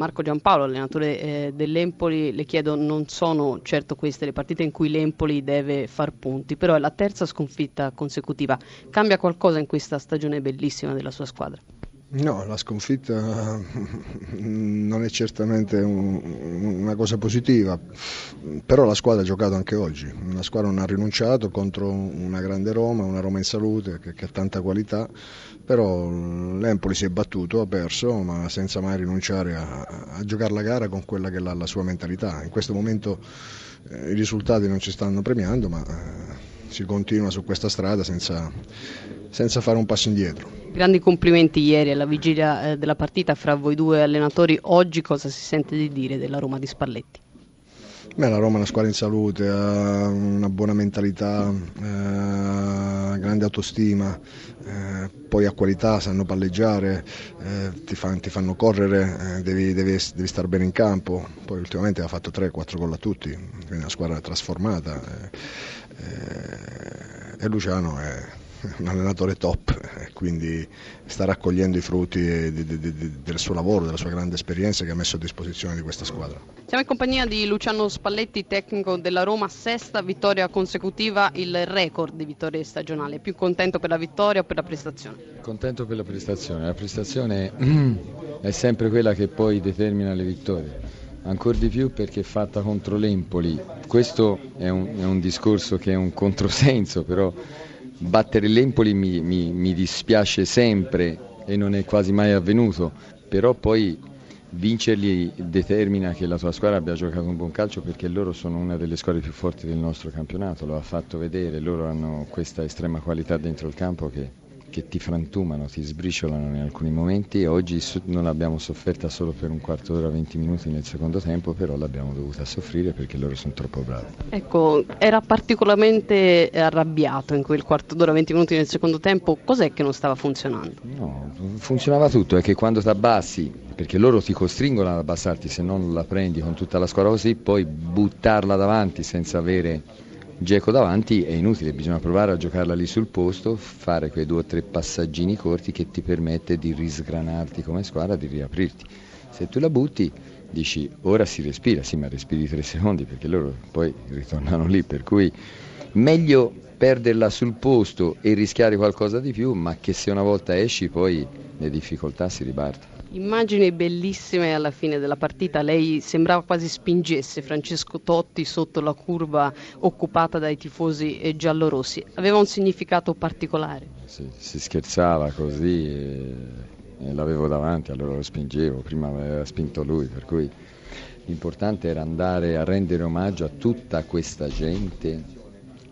Marco Giampaolo, allenatore eh, dell'Empoli, le chiedo, non sono certo queste le partite in cui l'Empoli deve far punti, però è la terza sconfitta consecutiva. Cambia qualcosa in questa stagione bellissima della sua squadra? No, la sconfitta non è certamente un, una cosa positiva, però la squadra ha giocato anche oggi, la squadra non ha rinunciato contro una grande Roma, una Roma in salute che, che ha tanta qualità, però l'Empoli si è battuto, ha perso, ma senza mai rinunciare a, a giocare la gara con quella che è la, la sua mentalità. In questo momento eh, i risultati non ci stanno premiando, ma eh, si continua su questa strada senza, senza fare un passo indietro. Grandi complimenti ieri alla vigilia eh, della partita fra voi due allenatori. Oggi cosa si sente di dire della Roma di Spalletti? Beh, la Roma è una squadra in salute, ha una buona mentalità, eh, grande autostima, eh, poi ha qualità, sanno palleggiare, eh, ti, fan, ti, fanno correre, eh, devi, devi, devi, stare bene in campo. Poi ultimamente ha fatto 3-4 gol a tutti, quindi una squadra trasformata. Eh, eh, e Luciano è un allenatore top, quindi sta raccogliendo i frutti di, di, di, del suo lavoro, della sua grande esperienza che ha messo a disposizione di questa squadra. Siamo in compagnia di Luciano Spalletti, tecnico della Roma, sesta vittoria consecutiva, il record di vittorie stagionali. Più contento per la vittoria o per la prestazione? Contento per la prestazione, la prestazione è sempre quella che poi determina le vittorie ancora di più perché è fatta contro l'Empoli. Questo è un, è un discorso che è un controsenso, però battere l'Empoli mi, mi, mi dispiace sempre e non è quasi mai avvenuto, però poi vincerli determina che la tua squadra abbia giocato un buon calcio perché loro sono una delle squadre più forti del nostro campionato, lo ha fatto vedere, loro hanno questa estrema qualità dentro il campo che che ti frantumano, ti sbriciolano in alcuni momenti oggi non l'abbiamo sofferta solo per un quarto d'ora, 20 minuti nel secondo tempo, però l'abbiamo dovuta soffrire perché loro sono troppo bravi. Ecco, era particolarmente arrabbiato in quel quarto d'ora, 20 minuti nel secondo tempo, cos'è che non stava funzionando? No, funzionava tutto, è che quando ti abbassi, perché loro ti costringono ad abbassarti se non la prendi con tutta la squadra così, poi buttarla davanti senza avere Geco davanti è inutile, bisogna provare a giocarla lì sul posto, fare quei due o tre passaggini corti che ti permette di risgranarti come squadra, di riaprirti. Se tu la butti dici ora si respira, sì ma respiri tre secondi perché loro poi ritornano lì, per cui meglio perderla sul posto e rischiare qualcosa di più, ma che se una volta esci poi le difficoltà si ribaltano. Immagini bellissime alla fine della partita, lei sembrava quasi spingesse Francesco Totti sotto la curva occupata dai tifosi giallorossi. Aveva un significato particolare? Sì, si scherzava così e, e l'avevo davanti, allora lo spingevo, prima aveva spinto lui, per cui l'importante era andare a rendere omaggio a tutta questa gente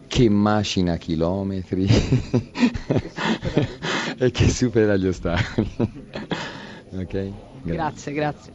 che macina chilometri e che supera gli ostacoli. Ok? Grazie, grazie.